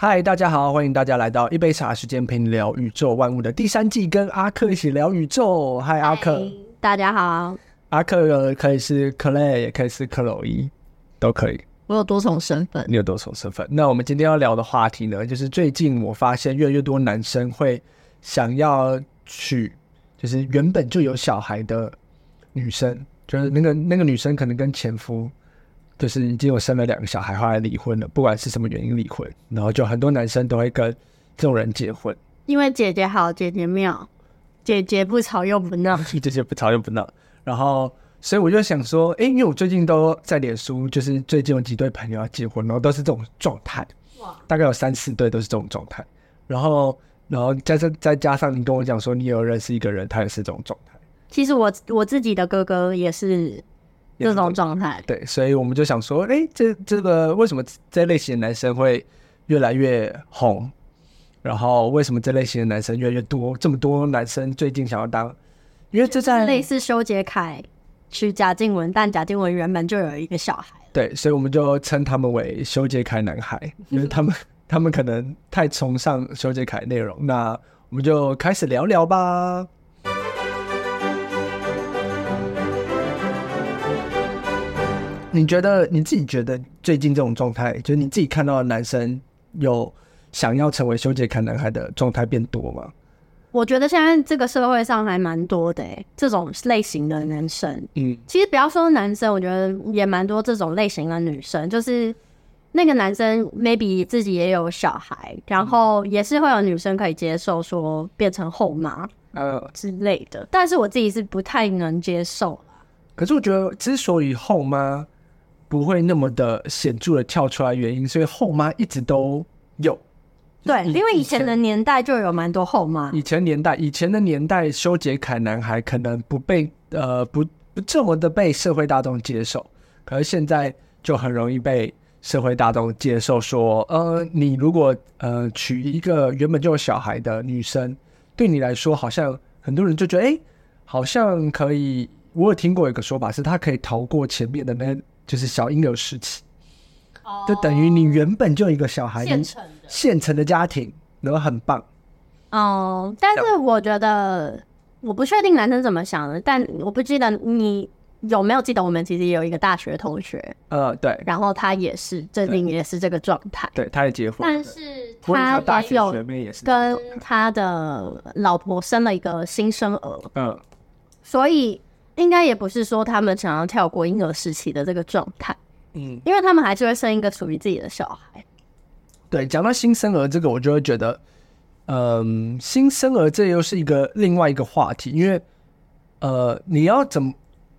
嗨，大家好，欢迎大家来到一杯茶时间陪你聊宇宙万物的第三季，跟阿克一起聊宇宙。嗨，阿克，大家好。阿克可以是 Clay，也可以是克洛伊，都可以。我有多重身份，你有多重身份？那我们今天要聊的话题呢，就是最近我发现越来越多男生会想要娶，就是原本就有小孩的女生，就是那个那个女生可能跟前夫就是已经有生了两个小孩，后来离婚了，不管是什么原因离婚，然后就很多男生都会跟这种人结婚，因为姐姐好，姐姐妙，姐姐不吵又不闹，姐姐不吵又不闹，然后。所以我就想说，哎、欸，因为我最近都在脸书，就是最近有几对朋友要结婚，然后都是这种状态，哇，大概有三四对都是这种状态。然后，然后再再再加上你跟我讲说，你有认识一个人，他也是这种状态。其实我我自己的哥哥也是这种状态。对，所以我们就想说，哎、欸，这这个为什么这类型的男生会越来越红？然后为什么这类型的男生越来越多？这么多男生最近想要当，因为这在类似修杰楷。娶贾静雯，但贾静雯原本就有一个小孩。对，所以我们就称他们为修杰楷男孩，因为他们 他们可能太崇尚修杰楷内容。那我们就开始聊聊吧。你觉得你自己觉得最近这种状态，就是你自己看到的男生有想要成为修杰楷男孩的状态变多吗？我觉得现在这个社会上还蛮多的诶，这种类型的男生。嗯，其实不要说男生，我觉得也蛮多这种类型的女生。就是那个男生 maybe 自己也有小孩，然后也是会有女生可以接受说变成后妈呃之类的。但是我自己是不太能接受。可是我觉得，之所以后妈不会那么的显著的跳出来，原因所以后妈一直都有。对，因为以前的年代就有蛮多后妈。以前年代，以前的年代，修杰楷男孩可能不被呃不不这么的被社会大众接受，可是现在就很容易被社会大众接受说。说呃，你如果呃娶一个原本就有小孩的女生，对你来说好像很多人就觉得哎、欸，好像可以。我有听过一个说法是，他可以逃过前面的那，就是小婴儿时期。哦。就等于你原本就一个小孩，现成的。现成的家庭，然后很棒。哦，但是我觉得我不确定男生怎么想的，但我不记得你有没有记得我们其实也有一个大学同学，呃，对，然后他也是最近也是这个状态，对，他也结婚，但是他大学学妹也是跟他的老婆生了一个新生儿，嗯，所以应该也不是说他们想要跳过婴儿时期的这个状态。嗯，因为他们还是会生一个属于自己的小孩。对，讲到新生儿这个，我就会觉得，嗯，新生儿这又是一个另外一个话题。因为，呃，你要怎么，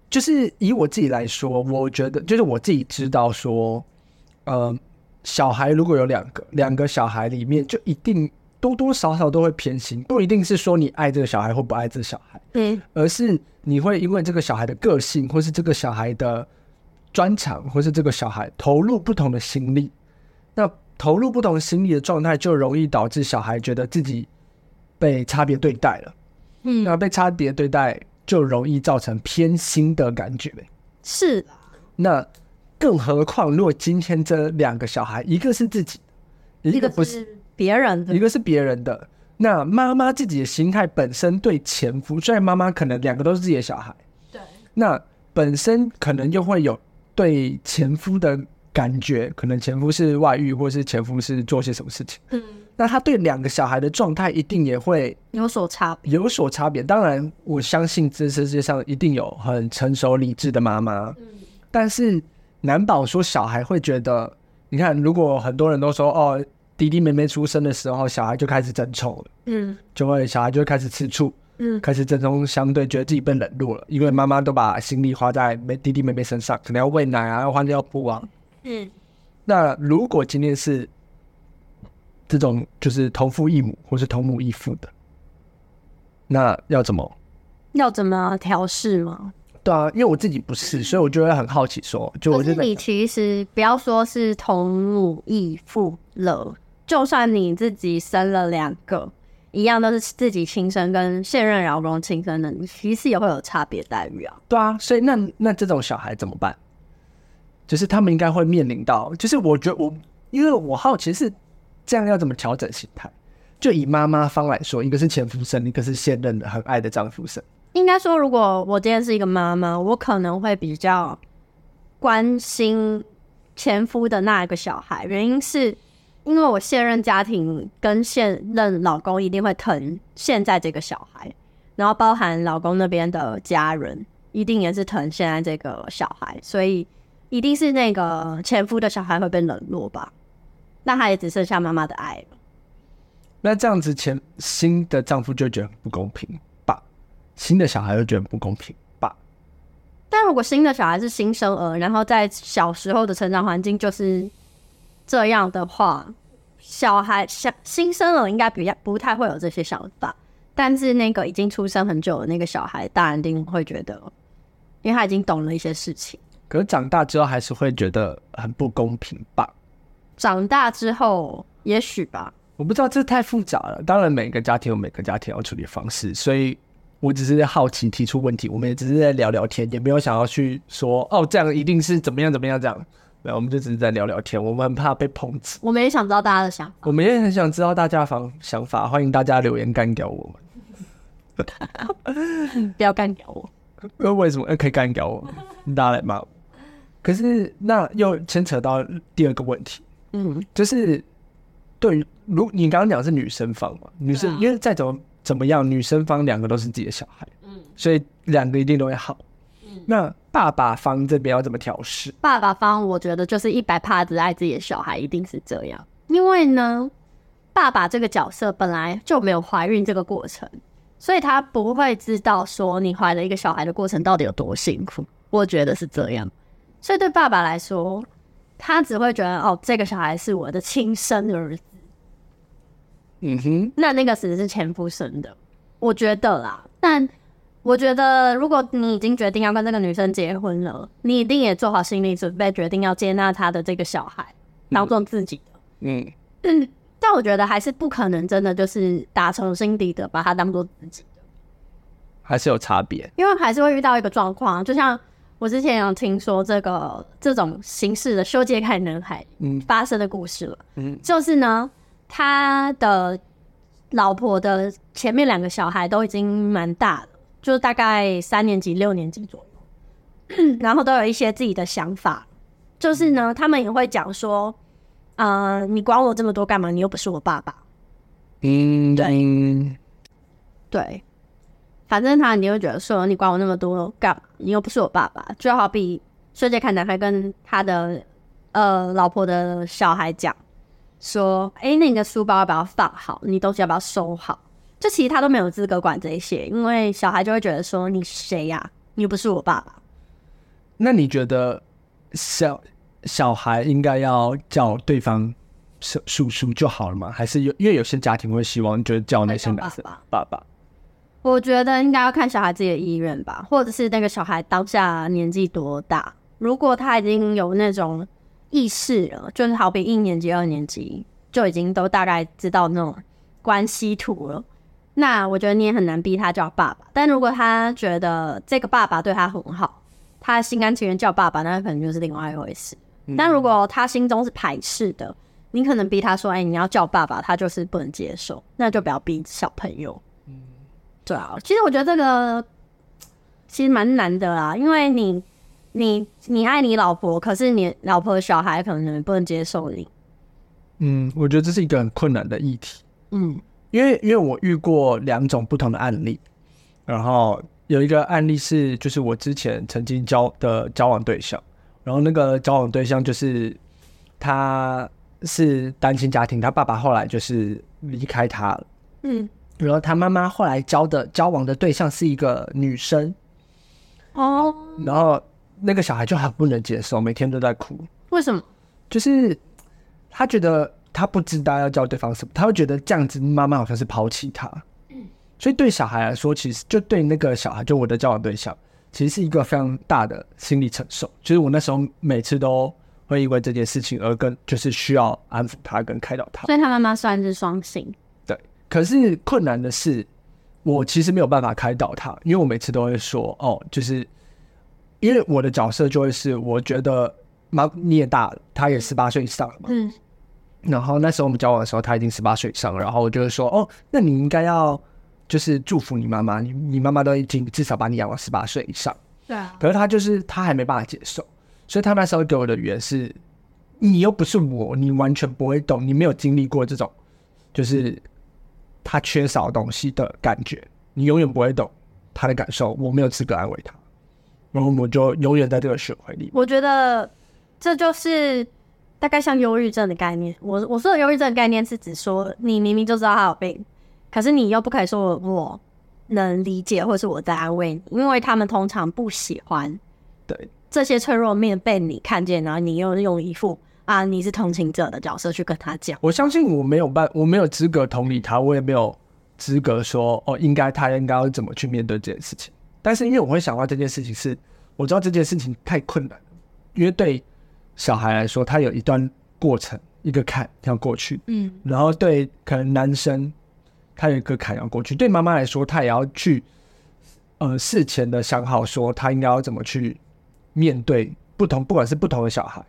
就是以我自己来说，我觉得就是我自己知道说，呃，小孩如果有两个，两个小孩里面就一定多多少少都会偏心，不一定是说你爱这个小孩或不爱这个小孩，嗯，而是你会因为这个小孩的个性，或是这个小孩的。专长，或是这个小孩投入不同的心力，那投入不同的心力的状态，就容易导致小孩觉得自己被差别对待了。嗯，那被差别对待，就容易造成偏心的感觉。是。那更何况，如果今天这两个小孩，一个是自己，一个不是别人的，一个是别人的，那妈妈自己的心态本身对前夫，虽然妈妈可能两个都是自己的小孩，对，那本身可能就会有。对前夫的感觉，可能前夫是外遇，或是前夫是做些什么事情。嗯，那他对两个小孩的状态一定也会有所差别，有所差别。当然，我相信这世界上一定有很成熟理智的妈妈。嗯，但是难保说小孩会觉得，你看，如果很多人都说哦，弟弟妹妹出生的时候，小孩就开始争宠了，嗯，就会小孩就会开始吃醋。嗯，开始针锋相对，觉得自己被冷落了，因为妈妈都把心力花在妹弟弟妹妹身上，可能要喂奶啊，要换尿布啊。嗯，那如果今天是这种就是同父异母或是同母异父的，那要怎么？要怎么调试吗？对啊，因为我自己不是，所以我就会很好奇说，就我觉得你其实不要说是同母异父了，就算你自己生了两个。一样都是自己亲生跟现任老公亲生的，其实也会有差别待遇啊。对啊，所以那那这种小孩怎么办？就是他们应该会面临到，就是我觉得我，因为我好奇是这样要怎么调整心态？就以妈妈方来说，一个是前夫生，一个是现任的很爱的丈夫生。应该说，如果我今天是一个妈妈，我可能会比较关心前夫的那一个小孩，原因是因为我现任家庭跟现任老公一定会疼现在这个小孩，然后包含老公那边的家人，一定也是疼现在这个小孩，所以一定是那个前夫的小孩会被冷落吧？那他也只剩下妈妈的爱了。那这样子，前新的丈夫就觉得很不公平吧。新的小孩就觉得不公平吧？但如果新的小孩是新生儿，然后在小时候的成长环境就是这样的话，小孩小新生儿应该比较不太会有这些想法。但是那个已经出生很久的那个小孩，大人一定会觉得，因为他已经懂了一些事情。可是长大之后还是会觉得很不公平吧？长大之后，也许吧。我不知道，这太复杂了。当然，每个家庭有每个家庭要处理方式，所以。我只是好奇提出问题，我们也只是在聊聊天，也没有想要去说哦，这样一定是怎么样怎么样这样。没有，我们就只是在聊聊天，我们很怕被抨击。我们也想知道大家的想法，我们也很想知道大家的方想法，欢迎大家留言干掉我们。不要干掉我，那，为什么？呃，可以干掉我，大家来骂我。可是那又牵扯到第二个问题，嗯，就是对于如你刚刚讲是女生方嘛，女生、啊、因为再怎么。怎么样？女生方两个都是自己的小孩，嗯，所以两个一定都会好。嗯，那爸爸方这边要怎么调试？爸爸方我觉得就是一百帕子爱自己的小孩，一定是这样。因为呢，爸爸这个角色本来就没有怀孕这个过程，所以他不会知道说你怀了一个小孩的过程到底有多辛苦。我觉得是这样。所以对爸爸来说，他只会觉得哦，这个小孩是我的亲生儿子。嗯哼，那那个只是前夫生的，我觉得啦。但我觉得，如果你已经决定要跟这个女生结婚了，你一定也做好心理准备，决定要接纳她的这个小孩，当做自己的。嗯嗯。但我觉得还是不可能真的就是打从心底的把她当做自己的，还是有差别。因为还是会遇到一个状况，就像我之前有听说这个这种形式的修杰楷男孩嗯发生的故事了。嗯，就是呢。他的老婆的前面两个小孩都已经蛮大了，就是大概三年级、六年级左右，然后都有一些自己的想法。就是呢，他们也会讲说：“呃，你管我这么多干嘛？你又不是我爸爸。”嗯，对，对，反正他你会觉得说：“你管我那么多干嘛？你又不是我爸爸。”就好比修杰楷男孩跟他的呃老婆的小孩讲。说，哎、欸，那你的书包要不要放好？你东西要不要收好？这其实他都没有资格管这些，因为小孩就会觉得说，你谁呀、啊？你又不是我爸爸。那你觉得小小孩应该要叫对方叔叔叔就好了吗？还是有因为有些家庭会希望就是叫那些？爸爸我觉得应该要看小孩自己的意愿吧，或者是那个小孩当下年纪多大。如果他已经有那种。意识了，就是好比一年级、二年级就已经都大概知道那种关系图了。那我觉得你也很难逼他叫爸爸。但如果他觉得这个爸爸对他很好，他心甘情愿叫爸爸，那可能就是另外一回事。嗯。但如果他心中是排斥的，你可能逼他说：“哎，你要叫爸爸。”他就是不能接受，那就不要逼小朋友。嗯，对啊。其实我觉得这个其实蛮难的啦，因为你。你你爱你老婆，可是你老婆的小孩可能不能接受你。嗯，我觉得这是一个很困难的议题。嗯，因为因为我遇过两种不同的案例，然后有一个案例是，就是我之前曾经交的交往对象，然后那个交往对象就是他是单亲家庭，他爸爸后来就是离开他了。嗯，然后他妈妈后来交的交往的对象是一个女生。哦，然后。那个小孩就很不能接受，每天都在哭。为什么？就是他觉得他不知道要叫对方什么，他会觉得这样子妈妈好像是抛弃他。嗯，所以对小孩来说，其实就对那个小孩，就我的交往对象，其实是一个非常大的心理承受。就是我那时候每次都会因为这件事情而跟，就是需要安抚他跟开导他。所以他妈妈算是双性。对，可是困难的是，我其实没有办法开导他，因为我每次都会说，哦，就是。因为我的角色就会是，我觉得妈你也大了，他也十八岁以上了嘛，嗯，然后那时候我们交往的时候，他已经十八岁以上，然后我就会说，哦，那你应该要就是祝福你妈妈，你你妈妈都已经至少把你养到十八岁以上。对啊。可是他就是他还没办法接受，所以他那时候给我的语言是，你又不是我，你完全不会懂，你没有经历过这种，就是他缺少东西的感觉，你永远不会懂他的感受，我没有资格安慰他，然后我就永远在这个循环里。我觉得这就是。大概像忧郁症的概念，我我说的忧郁症的概念是指说，你明明就知道他有病，可是你又不可以说我能理解，或是我在安慰你，因为他们通常不喜欢对这些脆弱面被你看见，然后你又用一副啊你是同情者的角色去跟他讲。我相信我没有办，我没有资格同理他，我也没有资格说哦，应该他应该要怎么去面对这件事情。但是因为我会想到这件事情是，我知道这件事情太困难，因为对。小孩来说，他有一段过程，一个坎要过去。嗯，然后对可能男生，他有一个坎要过去。对妈妈来说，他也要去，呃，事前的想好，说他应该要怎么去面对不同，不管是不同的小孩，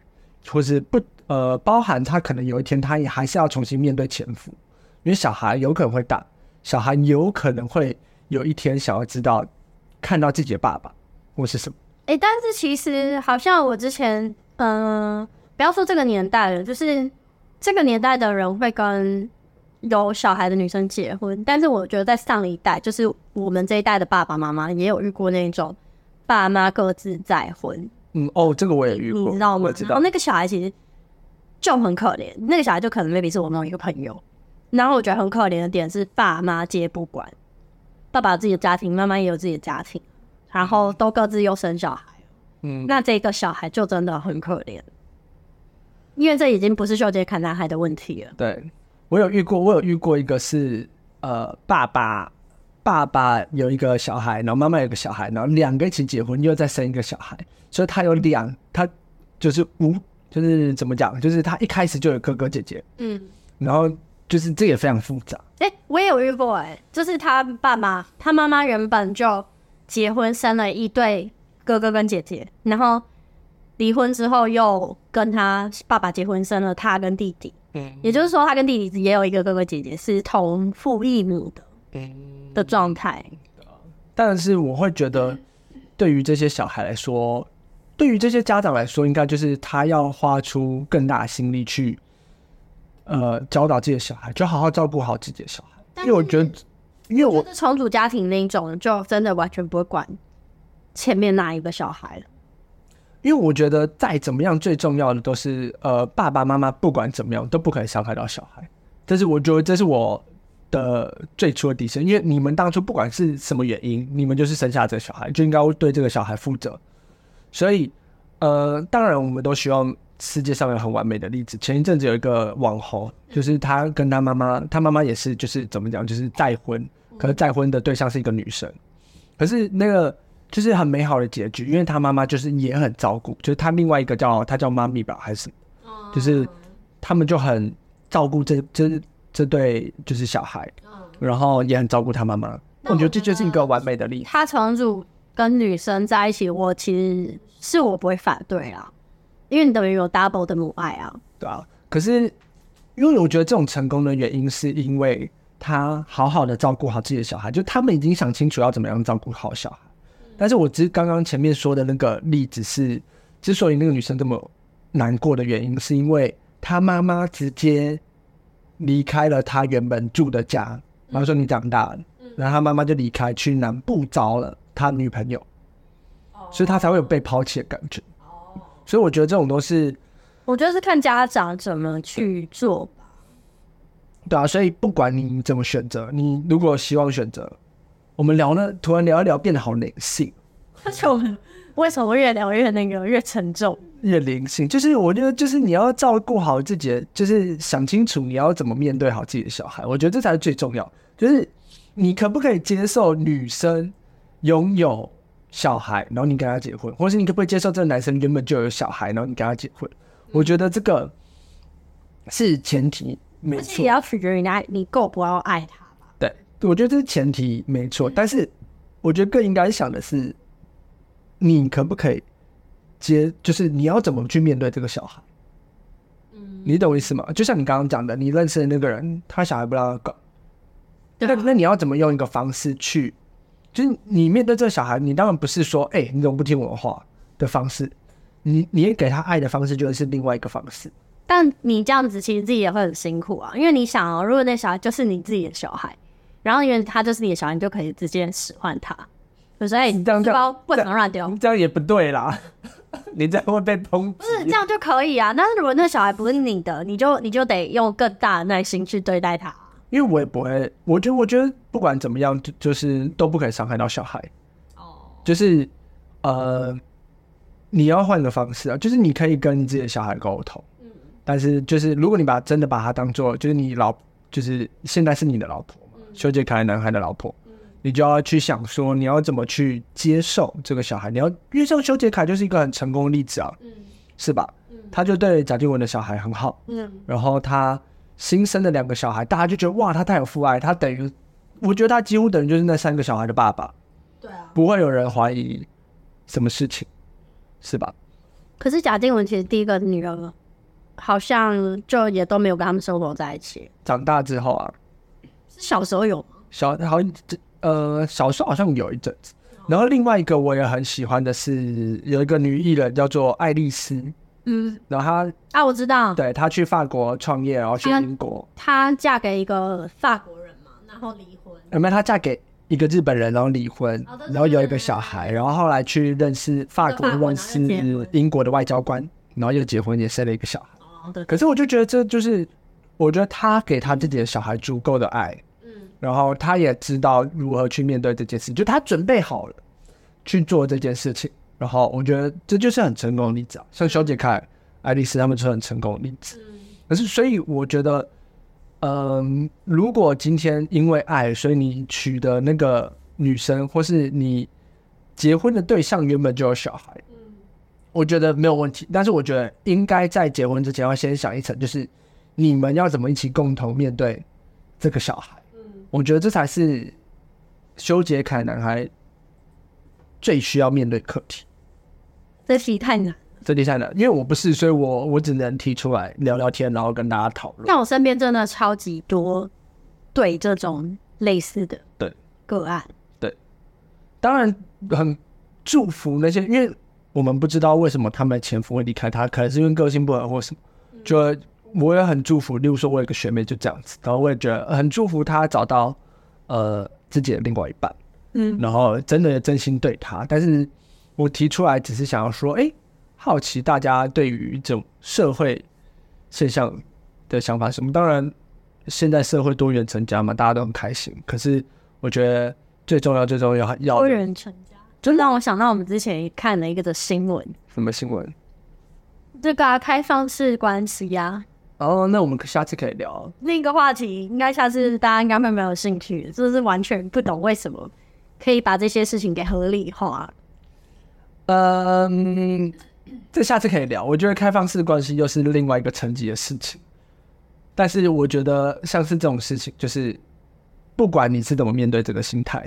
或是不呃，包含他可能有一天他也还是要重新面对前夫，因为小孩有可能会大，小孩有可能会有一天想要知道看到自己的爸爸或是什么。哎、欸，但是其实好像我之前。嗯，不要说这个年代了，就是这个年代的人会跟有小孩的女生结婚，但是我觉得在上一代，就是我们这一代的爸爸妈妈也有遇过那种爸妈各自再婚。嗯，哦，这个我也遇过，你知道吗？我知道。然后那个小孩其实就很可怜，那个小孩就可能 maybe 是我们一个朋友。然后我觉得很可怜的点是，爸妈皆不管，爸爸有自己的家庭，妈妈也有自己的家庭，然后都各自又生小孩。嗯，那这个小孩就真的很可怜，因为这已经不是秀杰砍男孩的问题了。对，我有遇过，我有遇过一个是呃，爸爸爸爸有一个小孩，然后妈妈有个小孩，然后两个一起结婚，又再生一个小孩，所以他有两，他就是无，就是怎么讲，就是他一开始就有哥哥姐姐，嗯，然后就是这也非常复杂。哎、欸，我也有遇过、欸，哎，就是他爸妈，他妈妈原本就结婚生了一对。哥哥跟姐姐，然后离婚之后又跟他爸爸结婚，生了他跟弟弟。嗯，也就是说，他跟弟弟也有一个哥哥姐姐，是同父异母的，嗯的状态。但是我会觉得，对于这些小孩来说，对于这些家长来说，应该就是他要花出更大的心力去，呃，教导自己的小孩，就好好照顾好自己的小孩。因为我觉得，因为我重组家庭那一种，就真的完全不会管。前面那一个小孩了，因为我觉得再怎么样，最重要的都是呃，爸爸妈妈不管怎么样都不可以伤害到小孩。但是我觉得这是我的最初的底线，因为你们当初不管是什么原因，你们就是生下这个小孩，就应该对这个小孩负责。所以呃，当然我们都希望世界上有很完美的例子。前一阵子有一个网红，就是他跟他妈妈，他妈妈也是就是怎么讲，就是再婚，可是再婚的对象是一个女生，可是那个。就是很美好的结局，因为他妈妈就是也很照顾，就是他另外一个叫他叫妈咪吧，还是，就是他们就很照顾这这这对就是小孩，然后也很照顾他妈妈。我觉得这就是一个完美的例子。他重组跟女生在一起，我其实是我不会反对啊，因为你等于有 double 的母爱啊。对啊，可是因为我觉得这种成功的原因是因为他好好的照顾好自己的小孩，就他们已经想清楚要怎么样照顾好小孩。但是我只是刚刚前面说的那个例子是，之所以那个女生这么难过的原因，是因为她妈妈直接离开了她原本住的家，然后说你长大了，然后她妈妈就离开去南部找了她女朋友，所以她才会有被抛弃的感觉。所以我觉得这种都是，我觉得是看家长怎么去做吧。对啊，所以不管你怎么选择，你如果希望选择。我们聊呢，突然聊一聊，变得好灵性。而且我们为什么越聊越那个越沉重？越灵性，就是我觉得，就是你要照顾好自己，就是想清楚你要怎么面对好自己的小孩。我觉得这才是最重要。就是你可不可以接受女生拥有小孩，然后你跟她结婚，或是你可不可以接受这个男生原本就有小孩，然后你跟他结婚？我觉得这个是前提，没错。而且也要取决于你你够不够爱他。我觉得这是前提没错，但是我觉得更应该想的是，你可不可以接，就是你要怎么去面对这个小孩？嗯，你懂我意思吗？就像你刚刚讲的，你认识的那个人，他小孩不让他搞，那那你要怎么用一个方式去，就是你面对这个小孩，你当然不是说，哎、欸，你怎么不听我的话的方式，你你也给他爱的方式，就是另外一个方式。但你这样子，其实自己也会很辛苦啊，因为你想哦，如果那小孩就是你自己的小孩，然后因为他就是你的小孩，你就可以直接使唤他，所以你这样包不能乱丢，这样也不对啦。你这样会被抨击。不是这样就可以啊？但是如果那小孩不是你的，你就你就得用更大的耐心去对待他。因为我也不会，我觉得我觉得不管怎么样，就就是都不可以伤害到小孩。哦，就是呃，你要换个方式啊，就是你可以跟你自己的小孩沟通。嗯但是，就是如果你把真的把他当做，就是你老，就是现在是你的老婆嘛，修杰楷男孩的老婆，你就要去想说，你要怎么去接受这个小孩。你要，因为像修杰楷就是一个很成功的例子啊，是吧？他就对贾静雯的小孩很好，然后他新生的两个小孩，大家就觉得哇，他太有父爱，他等于，我觉得他几乎等于就是那三个小孩的爸爸。对啊，不会有人怀疑什么事情，是吧？可是贾静雯其实第一个女儿。好像就也都没有跟他们生活在一起。长大之后啊，是小时候有吗？小好像呃，小时候好像有一阵子。然后另外一个我也很喜欢的是有一个女艺人叫做爱丽丝，嗯，然后她啊，我知道，对，她去法国创业，然后去英国。她嫁给一个法国人嘛，然后离婚。有没有？她嫁给一个日本人，然后离婚，然后有一个小孩，然后后来去认识法国，认识英国的外交官，然后又结婚，也生了一个小孩。哦，对可是我就觉得这就是，我觉得她给她自己的小孩足够的爱，嗯，然后他也知道如何去面对这件事，就他准备好了去做这件事情，然后我觉得这就是很成功的例子啊，像小杰凯、爱丽丝他们是很成功的例子。可是所以我觉得，嗯，如果今天因为爱，所以你娶的那个女生，或是你结婚的对象原本就有小孩。我觉得没有问题，但是我觉得应该在结婚之前要先想一层，就是你们要怎么一起共同面对这个小孩。嗯，我觉得这才是修杰楷男孩最需要面对课题。这题太难，这题太难，因为我不是，所以我我只能提出来聊聊天，然后跟大家讨论。但我身边真的超级多对这种类似的对个案，对，当然很祝福那些因为。我们不知道为什么他们的前夫会离开他，可能是因为个性不合或什么。就我也很祝福，例如说，我有个学妹就这样子，然后我也觉得很祝福她找到呃自己的另外一半，嗯，然后真的真心对她。但是我提出来只是想要说，哎，好奇大家对于这种社会现象的想法是什么？当然，现在社会多元成家嘛，大家都很开心。可是我觉得最重要、最重要要多元成家。就让我想到我们之前看了一个的新闻，什么新闻？这个、啊、开放式关系呀。哦，那我们下次可以聊另一个话题。应该下次大家应该会没有兴趣，就是完全不懂为什么可以把这些事情给合理化。嗯，这下次可以聊。我觉得开放式关系又是另外一个层级的事情。但是我觉得像是这种事情，就是不管你是怎么面对这个心态，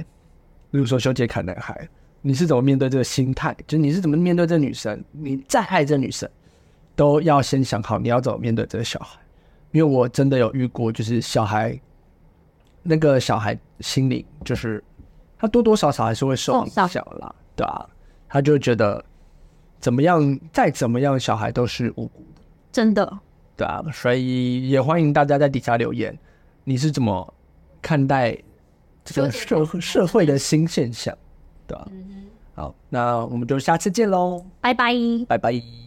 比如说修杰楷男孩。你是怎么面对这个心态？就是你是怎么面对这女生？你再爱这女生，都要先想好你要怎么面对这个小孩。因为我真的有遇过，就是小孩，那个小孩心里就是他多多少少还是会受影响啦，对啊，他就觉得怎么样，再怎么样，小孩都是无辜的，真的，对啊。所以也欢迎大家在底下留言，你是怎么看待这个社社会的新现象？对吧？好，那我们就下次见喽，拜拜，拜拜。